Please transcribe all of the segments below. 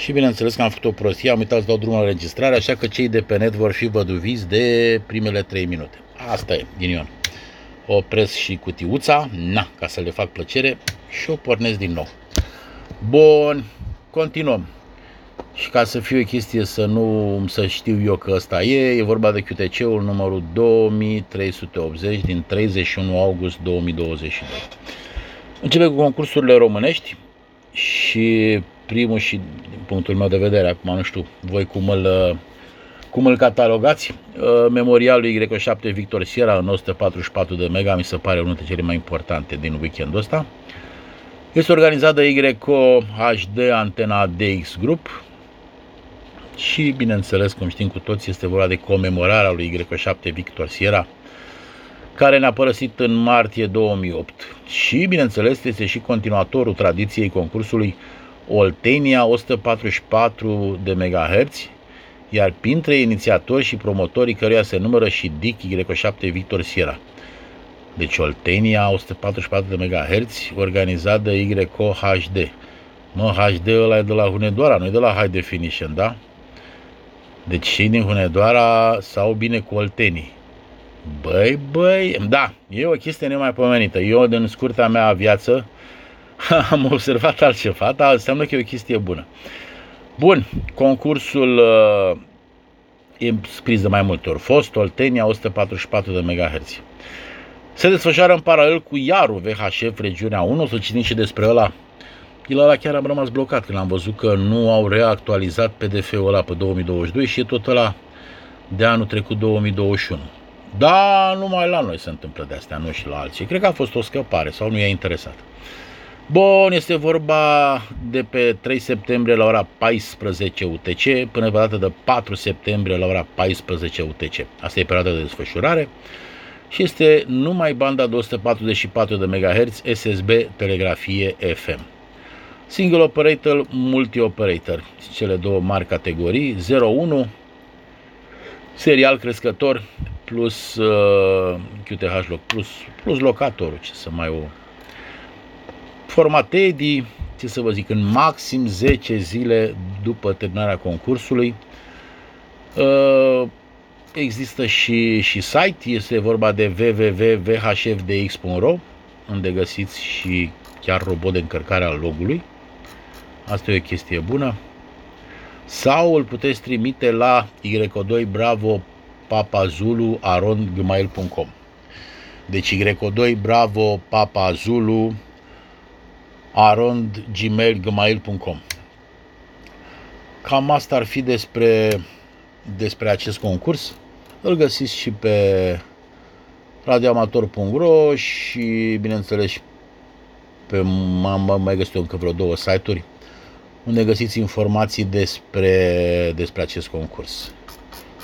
Și bineînțeles că am făcut o prostie, am uitat să dau drumul la registrare, așa că cei de pe net vor fi văduviți de primele 3 minute. Asta e, ghinion. Opresc și cutiuța, na, ca să le fac plăcere și o pornesc din nou. Bun, continuăm. Și ca să fie o chestie să nu să știu eu că ăsta e, e vorba de QTC-ul numărul 2380 din 31 august 2022. Începe cu concursurile românești și primul și din punctul meu de vedere, acum nu știu voi cum îl, cum îl catalogați, uh, memorialul Y7 Victor Sierra în 144 de mega, mi se pare unul dintre cele mai importante din weekendul ăsta. Este organizat de YCO HD Antena DX Group și, bineînțeles, cum știm cu toți, este vorba de comemorarea lui Y7 Victor Sierra, care ne-a părăsit în martie 2008. Și, bineînțeles, este și continuatorul tradiției concursului Oltenia 144 de MHz, iar printre inițiatori și promotorii căruia se numără și DIC Y7 Victor Sierra. Deci Oltenia 144 de MHz, organizat de YCO HD. Mă, HD ăla e de la Hunedoara, nu e de la High Definition, da? Deci și din Hunedoara sau bine cu Oltenii. Băi, băi, da, e o chestie nemaipomenită. Eu, din scurta mea viață, am observat altceva, dar înseamnă că e o chestie bună. Bun, concursul uh, e scris de mai multe ori. Fost Oltenia 144 de MHz. Se desfășoară în paralel cu Iaru VHF regiunea 1, o să citim și despre ăla. El ăla chiar am rămas blocat când am văzut că nu au reactualizat PDF-ul ăla pe 2022 și e tot ăla de anul trecut 2021. Da, numai la noi se întâmplă de astea, nu și la alții. Cred că a fost o scăpare sau nu i-a interesat. Bun, este vorba de pe 3 septembrie la ora 14 UTC până pe data de 4 septembrie la ora 14 UTC. Asta e perioada de desfășurare și este numai banda de 144 de MHz SSB telegrafie FM. Single operator, multi-operator, cele două mari categorii, 01, serial crescător plus uh, QTH loc, plus, plus locatorul, ce să mai o format EDI, ce să vă zic, în maxim 10 zile după terminarea concursului. Uh, există și, și site, este vorba de www.vhfdx.ro unde găsiți și chiar robot de încărcare al logului. Asta e o chestie bună. Sau îl puteți trimite la y2 bravo papazulu arond.gmail.com Deci y2 bravo papazulu arond.gmail.com Cam asta ar fi despre, despre acest concurs. Îl găsiți și pe radioamator.ro și bineînțeles pe mai, mai găsiți încă vreo două site-uri unde găsiți informații despre, despre acest concurs.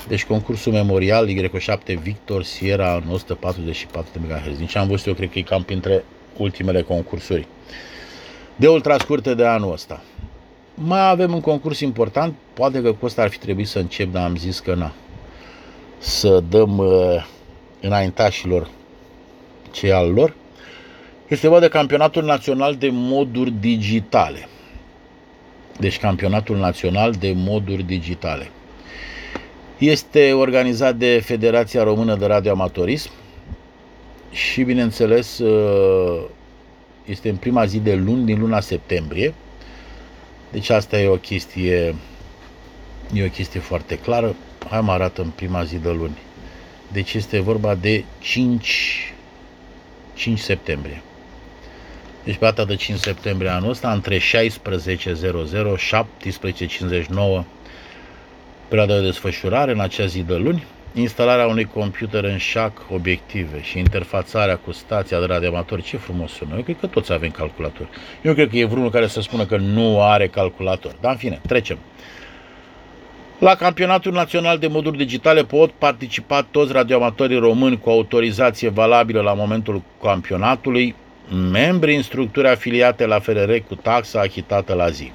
Deci concursul memorial Y7 Victor Sierra în 144 de MHz. Din ce am văzut eu, cred că e cam printre ultimele concursuri de ultra scurte de anul ăsta. Mai avem un concurs important, poate că cu ăsta ar fi trebuit să încep, dar am zis că na. Să dăm uh, înaintașilor ce al lor. Este vorba de campionatul național de moduri digitale. Deci campionatul național de moduri digitale. Este organizat de Federația Română de Radioamatorism și, bineînțeles, uh, este în prima zi de luni din luna septembrie. Deci asta e o chestie, e o chestie foarte clară. Hai mă arată în prima zi de luni. Deci este vorba de 5, 5 septembrie. Deci pe data de 5 septembrie anul ăsta, între 16.00 17.59 perioada de desfășurare în acea zi de luni, instalarea unui computer în șac, obiective și interfațarea cu stația de radioamator, ce frumos sună. Eu cred că toți avem calculator. Eu cred că e vreunul care să spună că nu are calculator. Dar în fine, trecem. La campionatul național de moduri digitale pot participa toți radioamatorii români cu autorizație valabilă la momentul campionatului, membri în structuri afiliate la FRR cu taxa achitată la zi.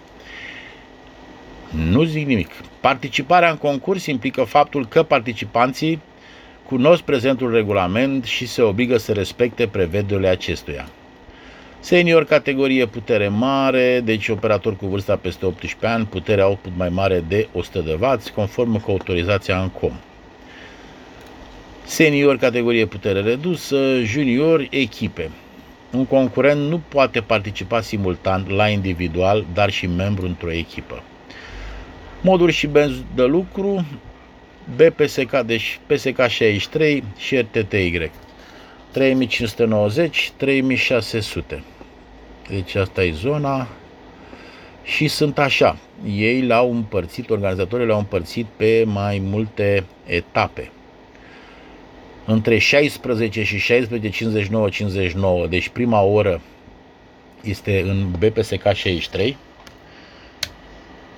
Nu zic nimic. Participarea în concurs implică faptul că participanții cunosc prezentul regulament și se obligă să respecte prevederile acestuia. Senior categorie putere mare, deci operator cu vârsta peste 18 ani, putere output mai mare de 100 de W, conform cu autorizația ANCOM. Senior categorie putere redusă, junior echipe. Un concurent nu poate participa simultan la individual, dar și membru într-o echipă. Moduri și benzi de lucru, BPSK, deci PSK 63 și RTTY. 3590, 3600. Deci asta e zona. Și sunt așa. Ei l-au împărțit, organizatorii l-au împărțit pe mai multe etape. Între 16 și 16, 59, 59. Deci prima oră este în BPSK 63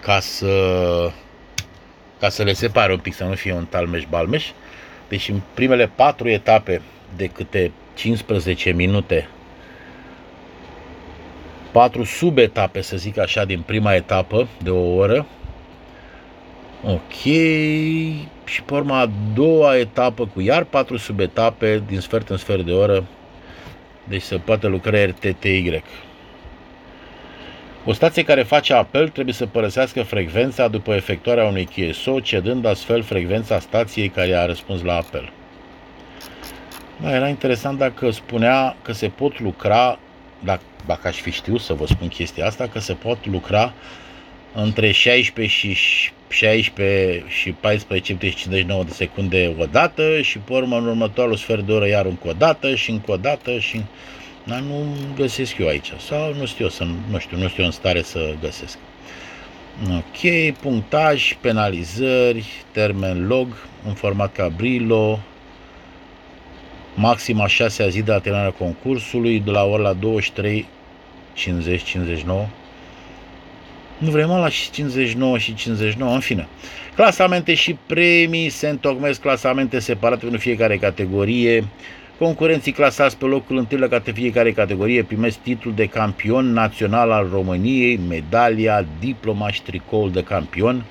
ca să ca să le separe un pic, să nu fie un talmeș-balmeș. Deci în primele patru etape de câte 15 minute, patru subetape, să zic așa, din prima etapă de o oră. Ok. Și pe urma a doua etapă cu iar patru subetape din sfert în sfert de oră. Deci se poate lucra RTTY. O stație care face apel trebuie să părăsească frecvența după efectuarea unui QSO, cedând astfel frecvența stației care a răspuns la apel. Da, era interesant dacă spunea că se pot lucra, dacă, dacă aș fi știut să vă spun chestia asta, că se pot lucra între 16 și 16 și 14 59 de secunde o dată și pe urmă în următorul sfert de oră iar încă o dată și încă o dată și dar nu găsesc eu aici. Sau nu știu, să, nu știu, nu știu în stare să găsesc. Ok, punctaj, penalizări, termen log, în format ca Brillo, maxima 6 zi de la terminarea concursului, de la ora la 23, 50, 59. Nu vrem la 59 și 59, în fine. Clasamente și premii se întocmesc clasamente separate pentru fiecare categorie. Concurenții clasați pe locul întâi la fiecare categorie primesc titlul de campion național al României, medalia, diploma și tricoul de campion,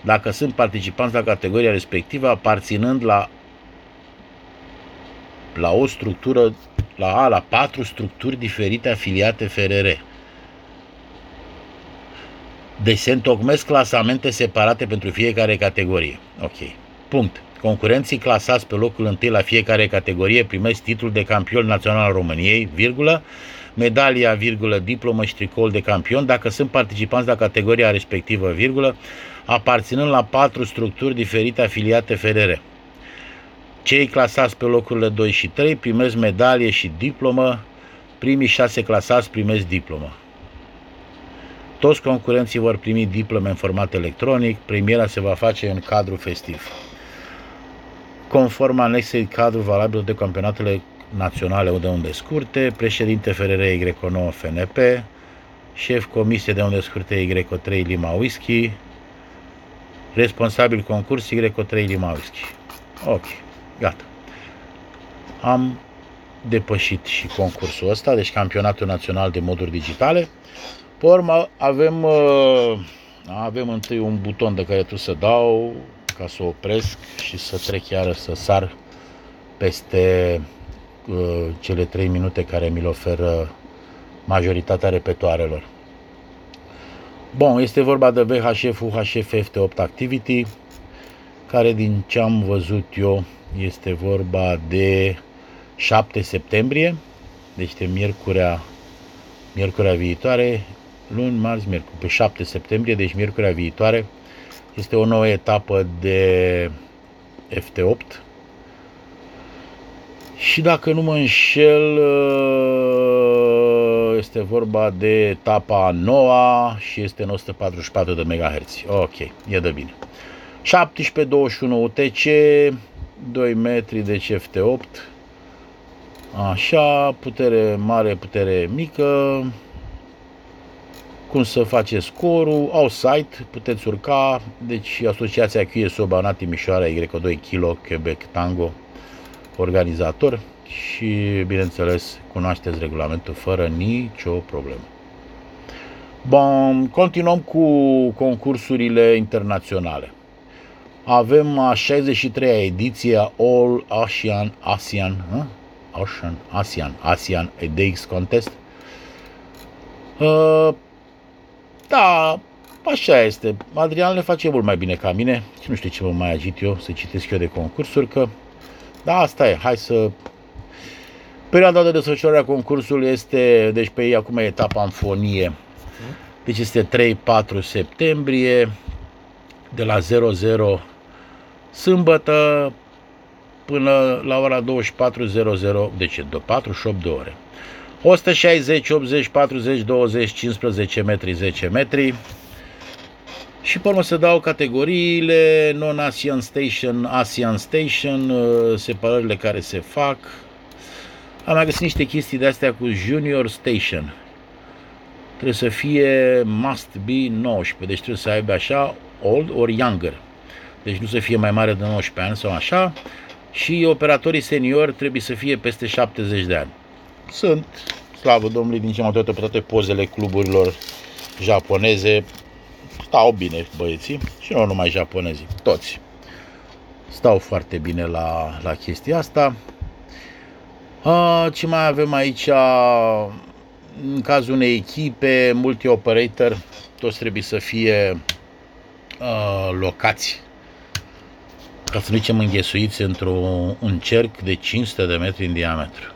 dacă sunt participanți la categoria respectivă, aparținând la, la o structură, la, a, la patru structuri diferite afiliate FRR. Deci se întocmesc clasamente separate pentru fiecare categorie. Ok. Punct. Concurenții clasați pe locul întâi la fiecare categorie primesc titlul de campion național al României, virgulă, medalia, virgulă, diplomă și tricoul de campion dacă sunt participanți la categoria respectivă, virgulă, aparținând la patru structuri diferite afiliate FRR. Cei clasați pe locurile 2 și 3 primesc medalie și diplomă, primii șase clasați primesc diplomă. Toți concurenții vor primi diplome în format electronic, premiera se va face în cadru festiv conform anexei cadru valabil de campionatele naționale de unde scurte, președinte FRR Y9 FNP, șef comisie de unde scurte Y3 Lima Whisky, responsabil concurs Y3 Lima Whisky. Ok, gata. Am depășit și concursul ăsta, deci campionatul național de moduri digitale. Pe urmă avem, uh, avem întâi un buton de care tu să dau ca să opresc și să trec iară să sar peste uh, cele 3 minute care mi le oferă majoritatea repetoarelor. Bun, este vorba de VHF UHF FT8 Activity, care din ce am văzut eu este vorba de 7 septembrie, deci de miercurea, miercurea viitoare, luni, marți, miercuri, pe 7 septembrie, deci miercurea viitoare, este o nouă etapă de FT8. Și dacă nu mă înșel, uh, este vorba de etapa noua și este în 144 de MHz. Ok, e de bine. 17-21 UTC, 2 metri de FT8. Așa, putere mare, putere mică, cum să faceți scorul, au site, puteți urca, deci Asociația QSO Banat Timișoara Y2 Kilo Quebec Tango, organizator și, bineînțeles, cunoașteți regulamentul fără nicio problemă. Bun, continuăm cu concursurile internaționale. Avem a 63-a ediție a All Asian ASEAN, huh? Asian, ASEAN, ASEAN EDX Contest, Uh, da, așa este. Adrian le face mult mai bine ca mine și nu știu ce mă mai agit eu să citesc eu de concursuri, că da, asta e. Hai să... Perioada de desfășurare a concursului este, deci pe ei acum e etapa în fonie. Deci este 3-4 septembrie, de la 00 sâmbătă până la ora 24.00, deci de 48 de ore. 160, 80, 40, 20, 15 metri, 10 metri. Și pe urmă se dau categoriile, non-Asian Station, Asian Station, uh, separările care se fac. Am mai găsit niște chestii de astea cu Junior Station. Trebuie să fie must be 19, deci trebuie să aibă așa old or younger. Deci nu să fie mai mare de 19 ani sau așa. Și operatorii senior trebuie să fie peste 70 de ani. Sunt, slavă Domnului, din ce am toate, pe toate pozele cluburilor japoneze, stau bine băieții și nu numai japonezii, toți. Stau foarte bine la, la chestia asta. A, ce mai avem aici? În cazul unei echipe, multi-operator, toți trebuie să fie a, locați ca să nu zicem înghesuiți într-un cerc de 500 de metri în diametru.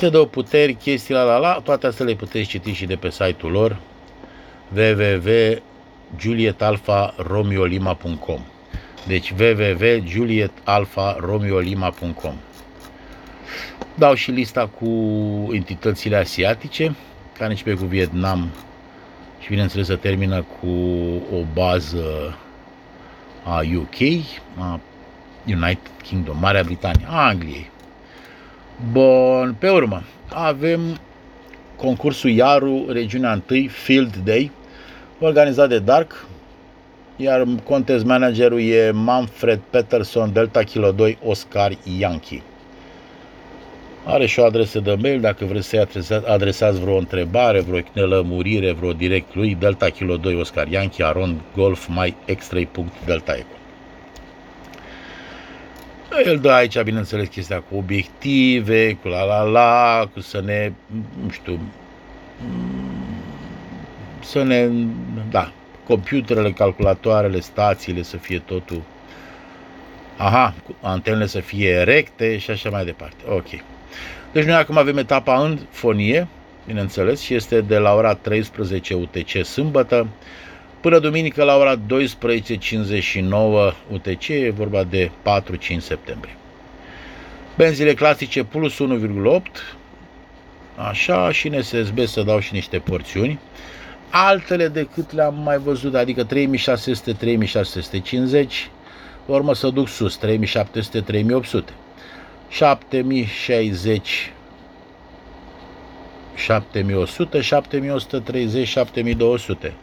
Se dă puteri, chestii la la la, toate astea le puteți citi și de pe site-ul lor www.julietalfaromiolima.com Deci www.julietalfaromiolima.com Dau și lista cu entitățile asiatice, care începe cu Vietnam. Și bineînțeles să termină cu o bază a UK, a United Kingdom, Marea Britanie, a Angliei. Bun, pe urmă, avem concursul Iaru, regiunea 1, Field Day, organizat de Dark, iar contest managerul e Manfred Peterson, Delta Kilo 2, Oscar Yankee. Are și o adresă de mail dacă vreți să-i adresați vreo întrebare, vreo nelămurire, vreo direct lui, Delta Kilo 2 Oscar Yankee, Aron Golf, mai Delta Eco. El dă aici, bineînțeles, chestia cu obiective, cu la la la, cu să ne, nu știu, să ne, da, computerele, calculatoarele, stațiile să fie totul, aha, antenele să fie recte și așa mai departe. Ok. Deci noi acum avem etapa în fonie, bineînțeles, și este de la ora 13 UTC sâmbătă până duminică la ora 12.59 UTC, e vorba de 4-5 septembrie. Benzile clasice plus 1,8, așa, și în SSB să dau și niște porțiuni. Altele decât le-am mai văzut, adică 3600-3650, urmă să duc sus, 3700-3800. 7060 7100, 7130, 7200,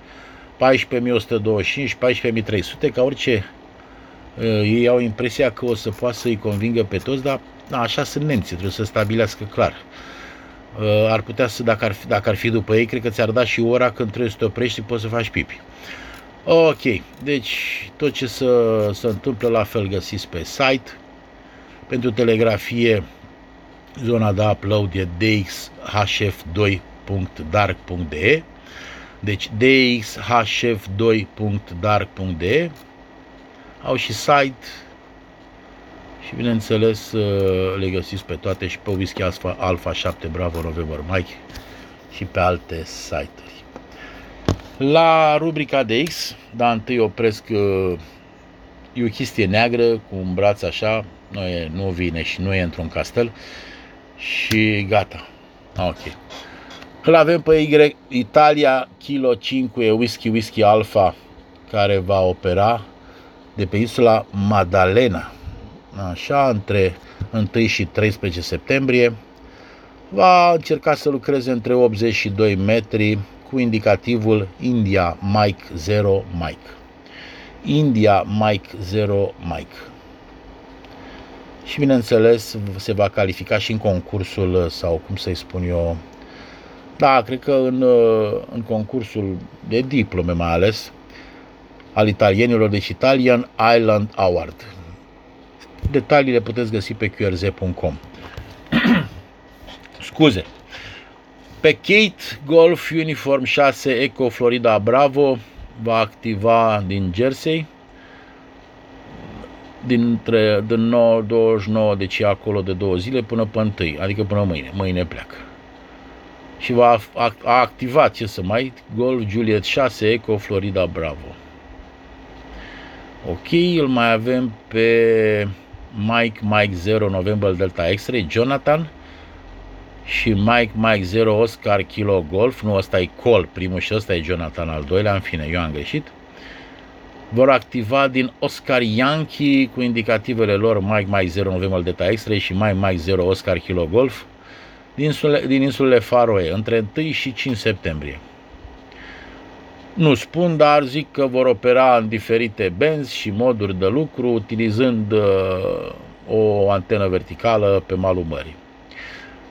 14125, 14300, ca orice uh, ei au impresia că o să poată să-i convingă pe toți, dar da, așa sunt nemții, trebuie să stabilească clar. Uh, ar putea să, dacă ar, fi, dacă ar fi după ei, cred că ți-ar da și ora când trebuie să te oprești și poți să faci pipi. Ok, deci tot ce se, se întâmplă la fel găsiți pe site. Pentru telegrafie, zona de upload e dxhf2.dark.de deci dxhf2.dark.de au și site și bineînțeles uh, le găsiți pe toate și pe Whisky Alpha, Alpha 7 Bravo November Mike și pe alte site-uri. La rubrica DX, da, întâi opresc, uh, e o chestie neagră cu un braț așa, nu, e, nu vine și nu e într-un castel și gata. Ok. Îl avem pe Y, Italia Kilo 5 e Whisky Whisky Alpha care va opera de pe insula Madalena. Așa, între 1 și 13 septembrie. Va încerca să lucreze între 82 metri cu indicativul India Mike 0 Mike. India Mike 0 Mike și bineînțeles se va califica și în concursul sau cum să-i spun eu da, cred că în, în concursul de diplome mai ales al italienilor, deci Italian Island Award. Detaliile puteți găsi pe qrz.com. Scuze. Pe Kate, Golf Uniform 6 Eco Florida Bravo va activa din Jersey dintre din 9, 29 deci acolo de două zile până pe 1, adică până mâine. Mâine pleacă. Și va a, a activat, ce să mai, Golf Juliet 6 Eco Florida Bravo. Ok, îl mai avem pe Mike Mike 0 November Delta X-Ray, Jonathan și Mike Mike 0 Oscar Kilo Golf, nu ăsta e Col, primul și ăsta e Jonathan al doilea, în fine, eu am greșit. Vor activa din Oscar Yankee cu indicativele lor Mike Mike 0 November Delta X-Ray și Mike Mike 0 Oscar Kilo Golf din insulele, din insulele Faroe între 1 și 5 septembrie. Nu spun, dar zic că vor opera în diferite benzi și moduri de lucru, utilizând uh, o antenă verticală pe malul mării.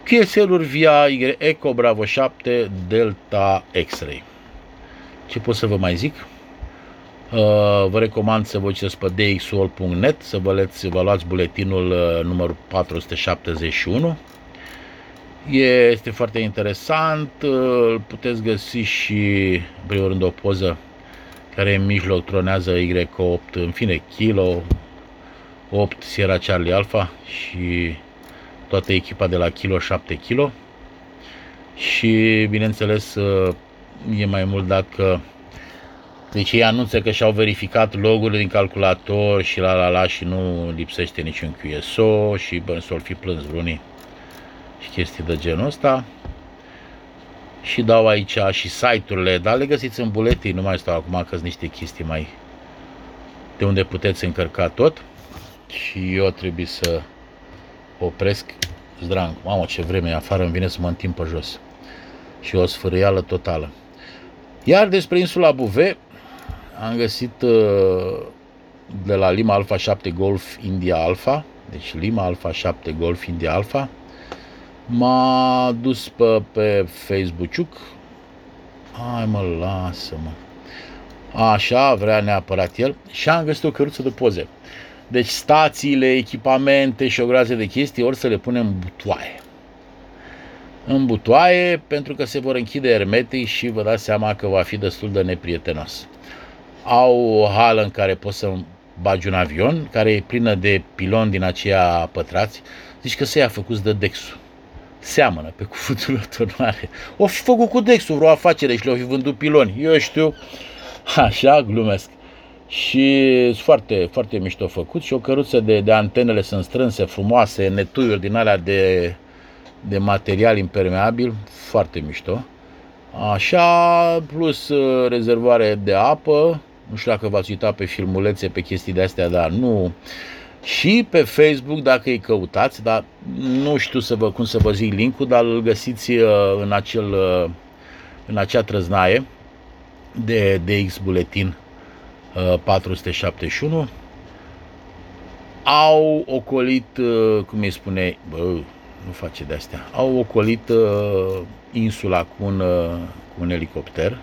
QSL-uri via Eco Bravo 7 Delta X-Ray. Ce pot să vă mai zic? Uh, vă recomand să vă uitați pe dxol.net, să vă, leți, vă luați buletinul uh, numărul 471 este foarte interesant, îl puteți găsi și, în primul rând, o poză care în mijloc tronează Y8, în fine, Kilo, 8 Sierra Charlie Alpha și toată echipa de la Kilo 7 Kilo. Și, bineînțeles, e mai mult dacă deci ei anunță că și-au verificat logurile din calculator și la la la și nu lipsește niciun QSO și bă, s-or fi plâns vreunii și chestii de genul ăsta. Și dau aici și site-urile, dar le găsiți în buletin, nu mai stau acum că sunt niște chestii mai de unde puteți încărca tot. Și eu trebuie să opresc zdrang. Mamă, ce vreme afară, îmi vine să mă întind pe jos. Și o sfârâială totală. Iar despre insula Buve, am găsit uh, de la Lima Alpha 7 Golf India Alpha, deci Lima Alpha 7 Golf India Alpha, M-a dus pe, pe Facebook Hai mă, lasă-mă. Așa, vrea neapărat el. Și am găsit o căruță de poze. Deci stațiile, echipamente și o groază de chestii ori să le punem în butoaie. În butoaie pentru că se vor închide ermetic și vă dați seama că va fi destul de neprietenos. Au o hală în care poți să bagi un avion care e plină de piloni din aceia pătrați. Zici că se ia făcut de Dexul seamănă pe cuvântul lor turnare. O fi făcut cu Dexul vreo afacere și le-au fi vândut piloni. Eu știu, așa, glumesc. Și sunt foarte, foarte mișto făcut și o căruță de, de antenele sunt strânse, frumoase, netuiuri din alea de, de material impermeabil, foarte mișto. Așa, plus uh, rezervoare de apă, nu știu dacă v-ați uitat pe filmulețe, pe chestii de astea, dar nu și pe Facebook dacă îi căutați, dar nu știu să vă, cum să vă zic linkul, dar îl găsiți uh, în, acel, uh, în acea trăznaie de DX Buletin 471. Uh, Au ocolit, cum îi spune, bă, nu face de astea, au ocolit insula cu un, cu un elicopter.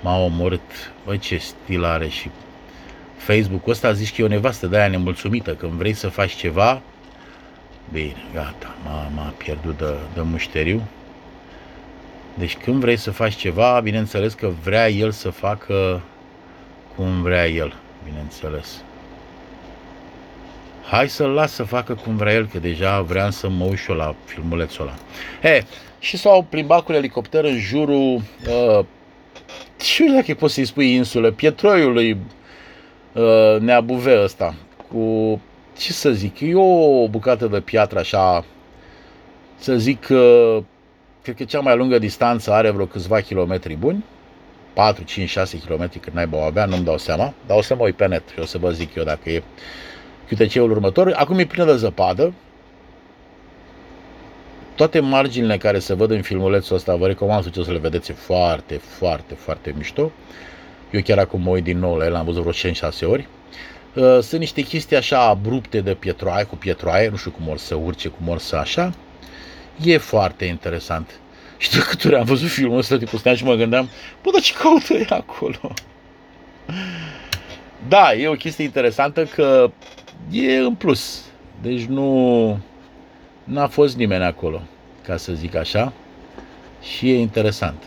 M-a omorât, bă, ce stil are și Facebook-ul ăsta zici că e o nevastă de aia nemulțumită. Când vrei să faci ceva, bine, gata, m-a, m-a pierdut de, de mușteriu. Deci când vrei să faci ceva, bineînțeles că vrea el să facă cum vrea el, bineînțeles. Hai să-l las să facă cum vrea el, că deja vreau să mă uși la filmulețul ăla. He, și s-au plimbat cu elicopter în jurul, uh, știu dacă poți să-i spui insulă, Pietroiului, uh, neabuve ăsta, cu, ce să zic, e o bucată de piatră așa, să zic că, cred că cea mai lungă distanță are vreo câțiva kilometri buni, 4, 5, 6 km cât n-ai o avea, nu-mi dau seama, dar o să mă uit pe net și o să vă zic eu dacă e QTC-ul următor. Acum e plină de zăpadă, toate marginile care se văd în filmulețul ăsta, vă recomand să le vedeți, foarte, foarte, foarte mișto. Eu chiar acum mă uit din nou la el, am văzut vreo 5-6 ori. Uh, sunt niște chestii așa abrupte de pietroaie, cu pietroaie, nu știu cum or să urce, cum or să așa. E foarte interesant. Și de câte ori am văzut filmul ăsta, tipul stăteam și mă gândeam, bă, dar ce caută e acolo? Da, e o chestie interesantă că e în plus. Deci nu, N-a fost nimeni acolo, ca să zic așa, și e interesant.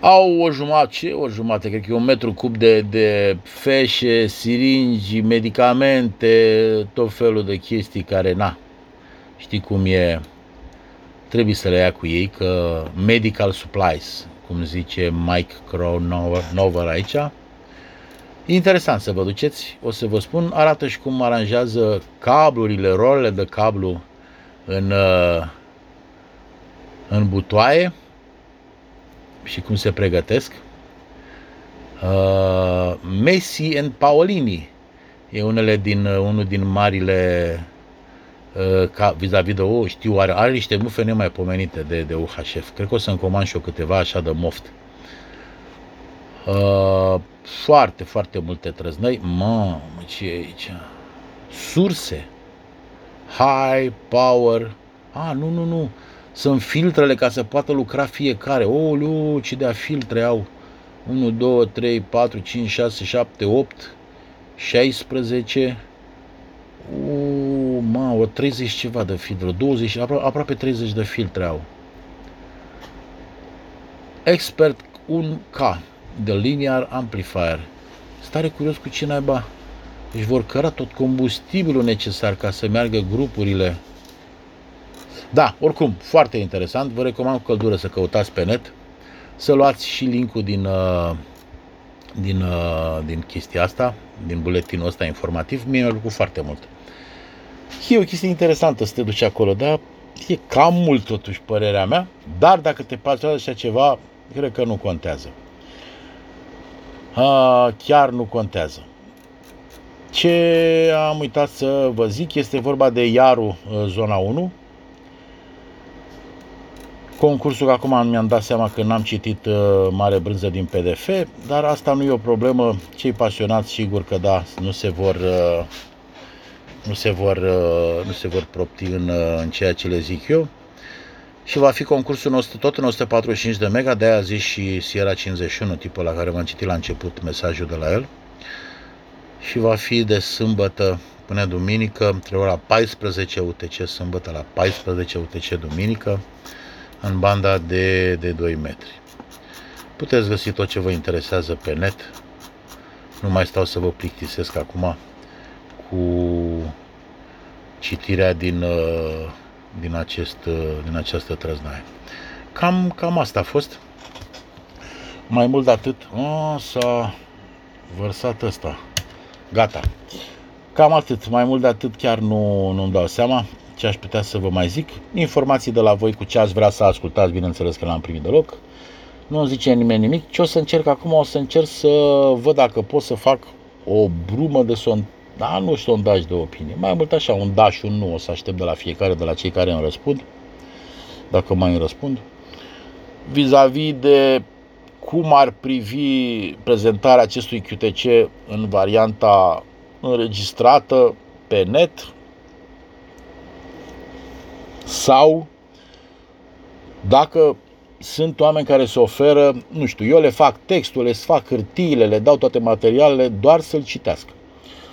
Au o jumătate, ce o jumătate, cred că e un metru cub de, de feșe, siringi, medicamente, tot felul de chestii care, na, știi cum e, trebuie să le ia cu ei, că medical supplies, cum zice Mike Cronover aici, interesant să vă duceți, o să vă spun, arată și cum aranjează cablurile, rolele de cablu în, uh, în butoaie și cum se pregătesc. Uh, Messi and Paolini e unele din, uh, unul din marile uh, ca vis-a-vis de, oh, știu, are, are niște mufe nemaipomenite de, de UHF. Cred că o să-mi comand și eu câteva așa de moft. Uh, foarte, foarte multe trăznăi. Mamă, ce e aici? Surse. High power. Ah, nu, nu, nu. Sunt filtrele ca să poată lucra fiecare. Olu, ce de filtre au. 1, 2, 3, 4, 5, 6, 7, 8, 16. Uuu, mă, o 30 ceva de filtre. 20, apro- aproape 30 de filtre au. Expert 1K de linear amplifier. Stare curios cu ce naiba. Deci vor căra tot combustibilul necesar ca să meargă grupurile. Da, oricum, foarte interesant. Vă recomand cu căldură să căutați pe net, să luați și linkul din, uh, din, uh, din chestia asta, din buletinul ăsta informativ. Mie mi-a plăcut foarte mult. E o chestie interesantă să te duci acolo, dar e cam mult totuși părerea mea, dar dacă te pasionează așa ceva, cred că nu contează chiar nu contează. Ce am uitat să vă zic este vorba de Iaru, uh, zona 1. Concursul, acum mi-am dat seama că n-am citit uh, mare brânză din PDF, dar asta nu e o problemă. Cei pasionați, sigur că da, nu se vor, uh, nu se vor, nu se vor propti în, în ceea ce le zic eu și va fi concursul nostru tot în 145 de mega, de aia zis și Sierra 51, tipul la care v-am citit la început mesajul de la el. Și va fi de sâmbătă până duminică, între ora 14 UTC sâmbătă la 14 UTC duminică, în banda de, de 2 metri. Puteți găsi tot ce vă interesează pe net. Nu mai stau să vă plictisesc acum cu citirea din uh, din, acest, din această trăznaie. Cam, cam asta a fost. Mai mult de atât, o, s-a vărsat ăsta. Gata. Cam atât. Mai mult de atât chiar nu, nu-mi dau seama ce aș putea să vă mai zic. Informații de la voi cu ce ați vrea să ascultați, bineînțeles că l-am primit deloc. Nu zice nimeni nimic. Ce o să încerc acum? O să încerc să văd dacă pot să fac o brumă de son da, nu sondaj de opinie. Mai mult așa, un daș și un nu. O să aștept de la fiecare, de la cei care îmi răspund, dacă mai îmi răspund. Vis-a-vis de cum ar privi prezentarea acestui QTC în varianta înregistrată pe net sau dacă sunt oameni care se oferă, nu știu, eu le fac textul, le fac hârtiile, le dau toate materialele doar să-l citească.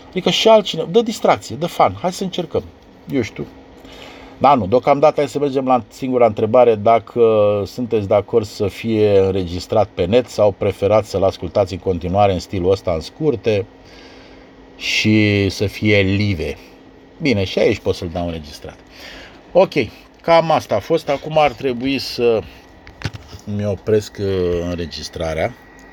Adică și altcineva, dă distracție, dă fan, hai să încercăm. Eu știu. Da, nu, deocamdată hai să mergem la singura întrebare dacă sunteți de acord să fie înregistrat pe net sau preferați să-l ascultați în continuare în stilul ăsta în scurte și să fie live. Bine, și aici pot să-l dau înregistrat. Ok, cam asta a fost. Acum ar trebui să mi opresc uh, înregistrarea.